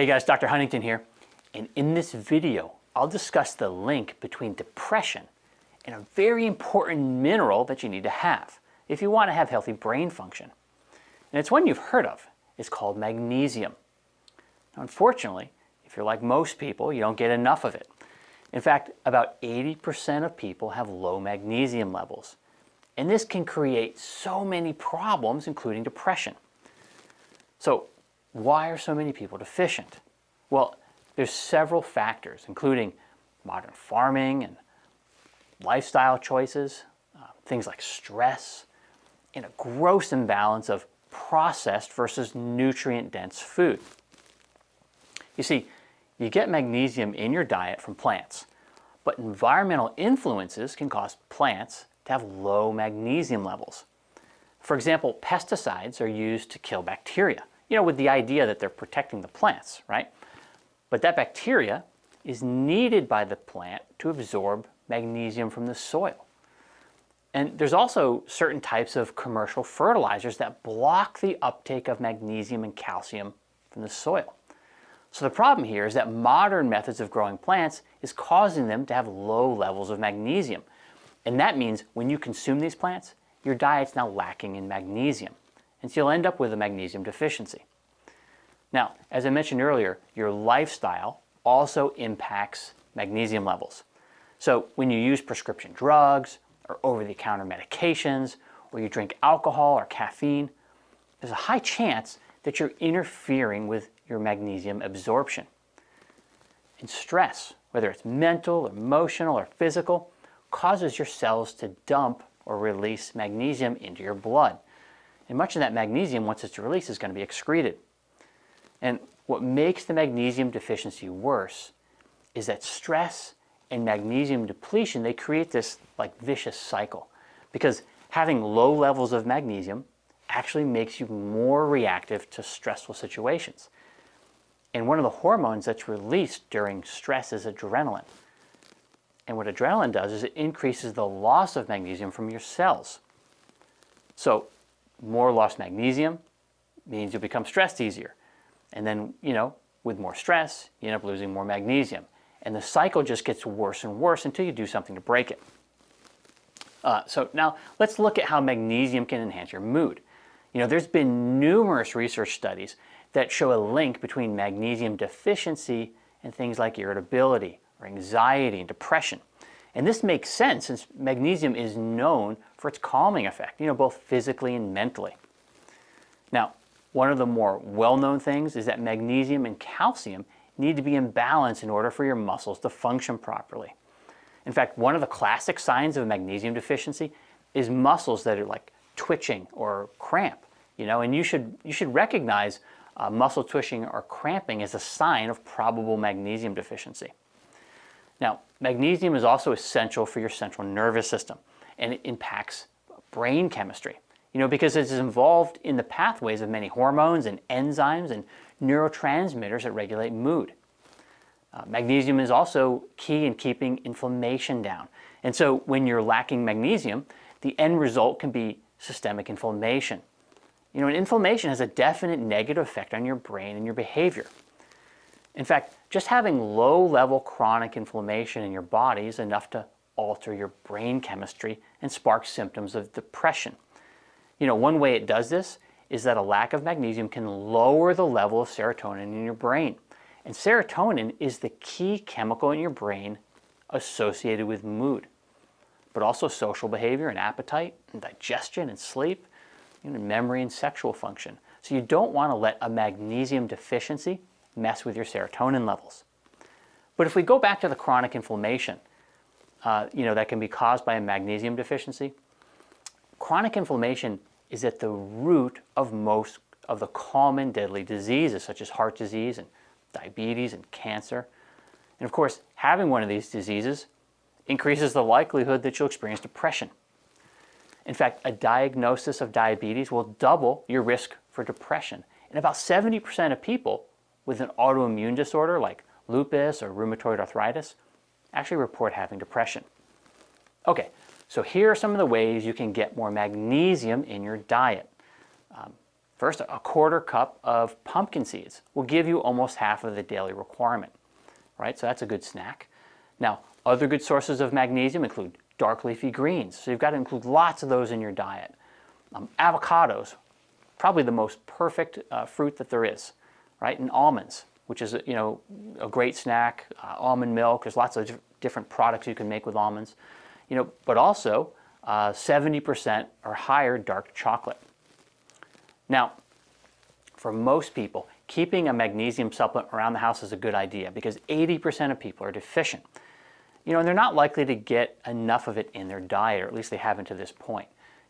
Hey guys, Dr. Huntington here, and in this video, I'll discuss the link between depression and a very important mineral that you need to have if you want to have healthy brain function. And it's one you've heard of. It's called magnesium. Now, unfortunately, if you're like most people, you don't get enough of it. In fact, about 80% of people have low magnesium levels. And this can create so many problems, including depression. So, why are so many people deficient? Well, there's several factors, including modern farming and lifestyle choices, uh, things like stress, and a gross imbalance of processed versus nutrient dense food. You see, you get magnesium in your diet from plants, but environmental influences can cause plants to have low magnesium levels. For example, pesticides are used to kill bacteria, you know, with the idea that they're protecting the plants, right? But that bacteria is needed by the plant to absorb magnesium from the soil. And there's also certain types of commercial fertilizers that block the uptake of magnesium and calcium from the soil. So the problem here is that modern methods of growing plants is causing them to have low levels of magnesium. And that means when you consume these plants, your diet's now lacking in magnesium. And so you'll end up with a magnesium deficiency. Now, as I mentioned earlier, your lifestyle also impacts magnesium levels. So when you use prescription drugs or over-the-counter medications, or you drink alcohol or caffeine, there's a high chance that you're interfering with your magnesium absorption. And stress, whether it's mental, emotional, or physical, causes your cells to dump or release magnesium into your blood. And much of that magnesium, once it's released, is going to be excreted. And what makes the magnesium deficiency worse is that stress and magnesium depletion, they create this like vicious cycle. Because having low levels of magnesium actually makes you more reactive to stressful situations. And one of the hormones that's released during stress is adrenaline. And what adrenaline does is it increases the loss of magnesium from your cells. So more lost magnesium means you'll become stressed easier. And then, you know, with more stress, you end up losing more magnesium. And the cycle just gets worse and worse until you do something to break it. Uh, so now let's look at how magnesium can enhance your mood. You know, there's been numerous research studies that show a link between magnesium deficiency and things like irritability or anxiety and depression. And this makes sense since magnesium is known for its calming effect, you know, both physically and mentally. Now, one of the more well-known things is that magnesium and calcium need to be in balance in order for your muscles to function properly. In fact, one of the classic signs of magnesium deficiency is muscles that are like twitching or cramp, you know, and you should, you should recognize uh, muscle twitching or cramping as a sign of probable magnesium deficiency. Now, magnesium is also essential for your central nervous system and it impacts brain chemistry you know, because it's involved in the pathways of many hormones and enzymes and neurotransmitters that regulate mood. Uh, magnesium is also key in keeping inflammation down. And so when you're lacking magnesium, the end result can be systemic inflammation. You know, and inflammation has a definite negative effect on your brain and your behavior. In fact, just having low level chronic inflammation in your body is enough to alter your brain chemistry and spark symptoms of depression. You know, one way it does this is that a lack of magnesium can lower the level of serotonin in your brain. And serotonin is the key chemical in your brain associated with mood, but also social behavior and appetite and digestion and sleep, know, memory and sexual function. So you don't want to let a magnesium deficiency mess with your serotonin levels. But if we go back to the chronic inflammation, uh, you know, that can be caused by a magnesium deficiency, chronic inflammation is at the root of most of the common deadly diseases such as heart disease and diabetes and cancer. And of course, having one of these diseases increases the likelihood that you'll experience depression. In fact, a diagnosis of diabetes will double your risk for depression. And about 70% of people with an autoimmune disorder like lupus or rheumatoid arthritis actually report having depression. Okay, so here are some of the ways you can get more magnesium in your diet. Um, First, a quarter cup of pumpkin seeds will give you almost half of the daily requirement, right? So that's a good snack. Now, other good sources of magnesium include dark leafy greens. So you've got to include lots of those in your diet. Um, avocados, probably the most perfect uh, fruit that there is, right? And almonds, which is you know a great snack. Uh, almond milk. There's lots of different products you can make with almonds, you know. But also, 70% uh, or higher dark chocolate. Now, for most people, keeping a magnesium supplement around the house is a good idea because 80% of people are deficient. You know, and they're not likely to get enough of it in their diet, or at least they haven't to this point.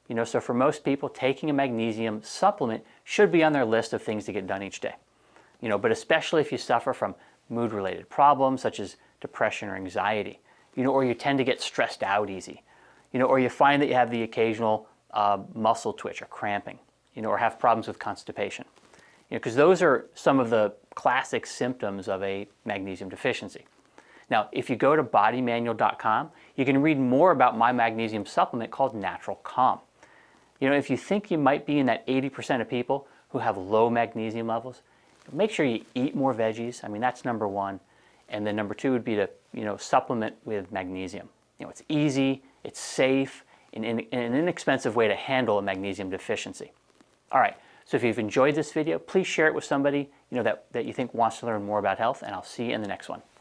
You know, so for most people, taking a magnesium supplement should be on their list of things to get done each day. You know, but especially if you suffer from mood-related problems such as depression or anxiety, you know, or you tend to get stressed out easy, you know, or you find that you have the occasional uh, muscle twitch or cramping you know, or have problems with constipation. You know, because those are some of the classic symptoms of a magnesium deficiency. Now, if you go to bodymanual.com, you can read more about my magnesium supplement called Natural Calm. You know, if you think you might be in that 80% of people who have low magnesium levels, make sure you eat more veggies. I mean, that's number one. And then number two would be to, you know, supplement with magnesium. You know, it's easy, it's safe, and an inexpensive way to handle a magnesium deficiency. All right, so if you've enjoyed this video, please share it with somebody you know, that, that you think wants to learn more about health, and I'll see you in the next one.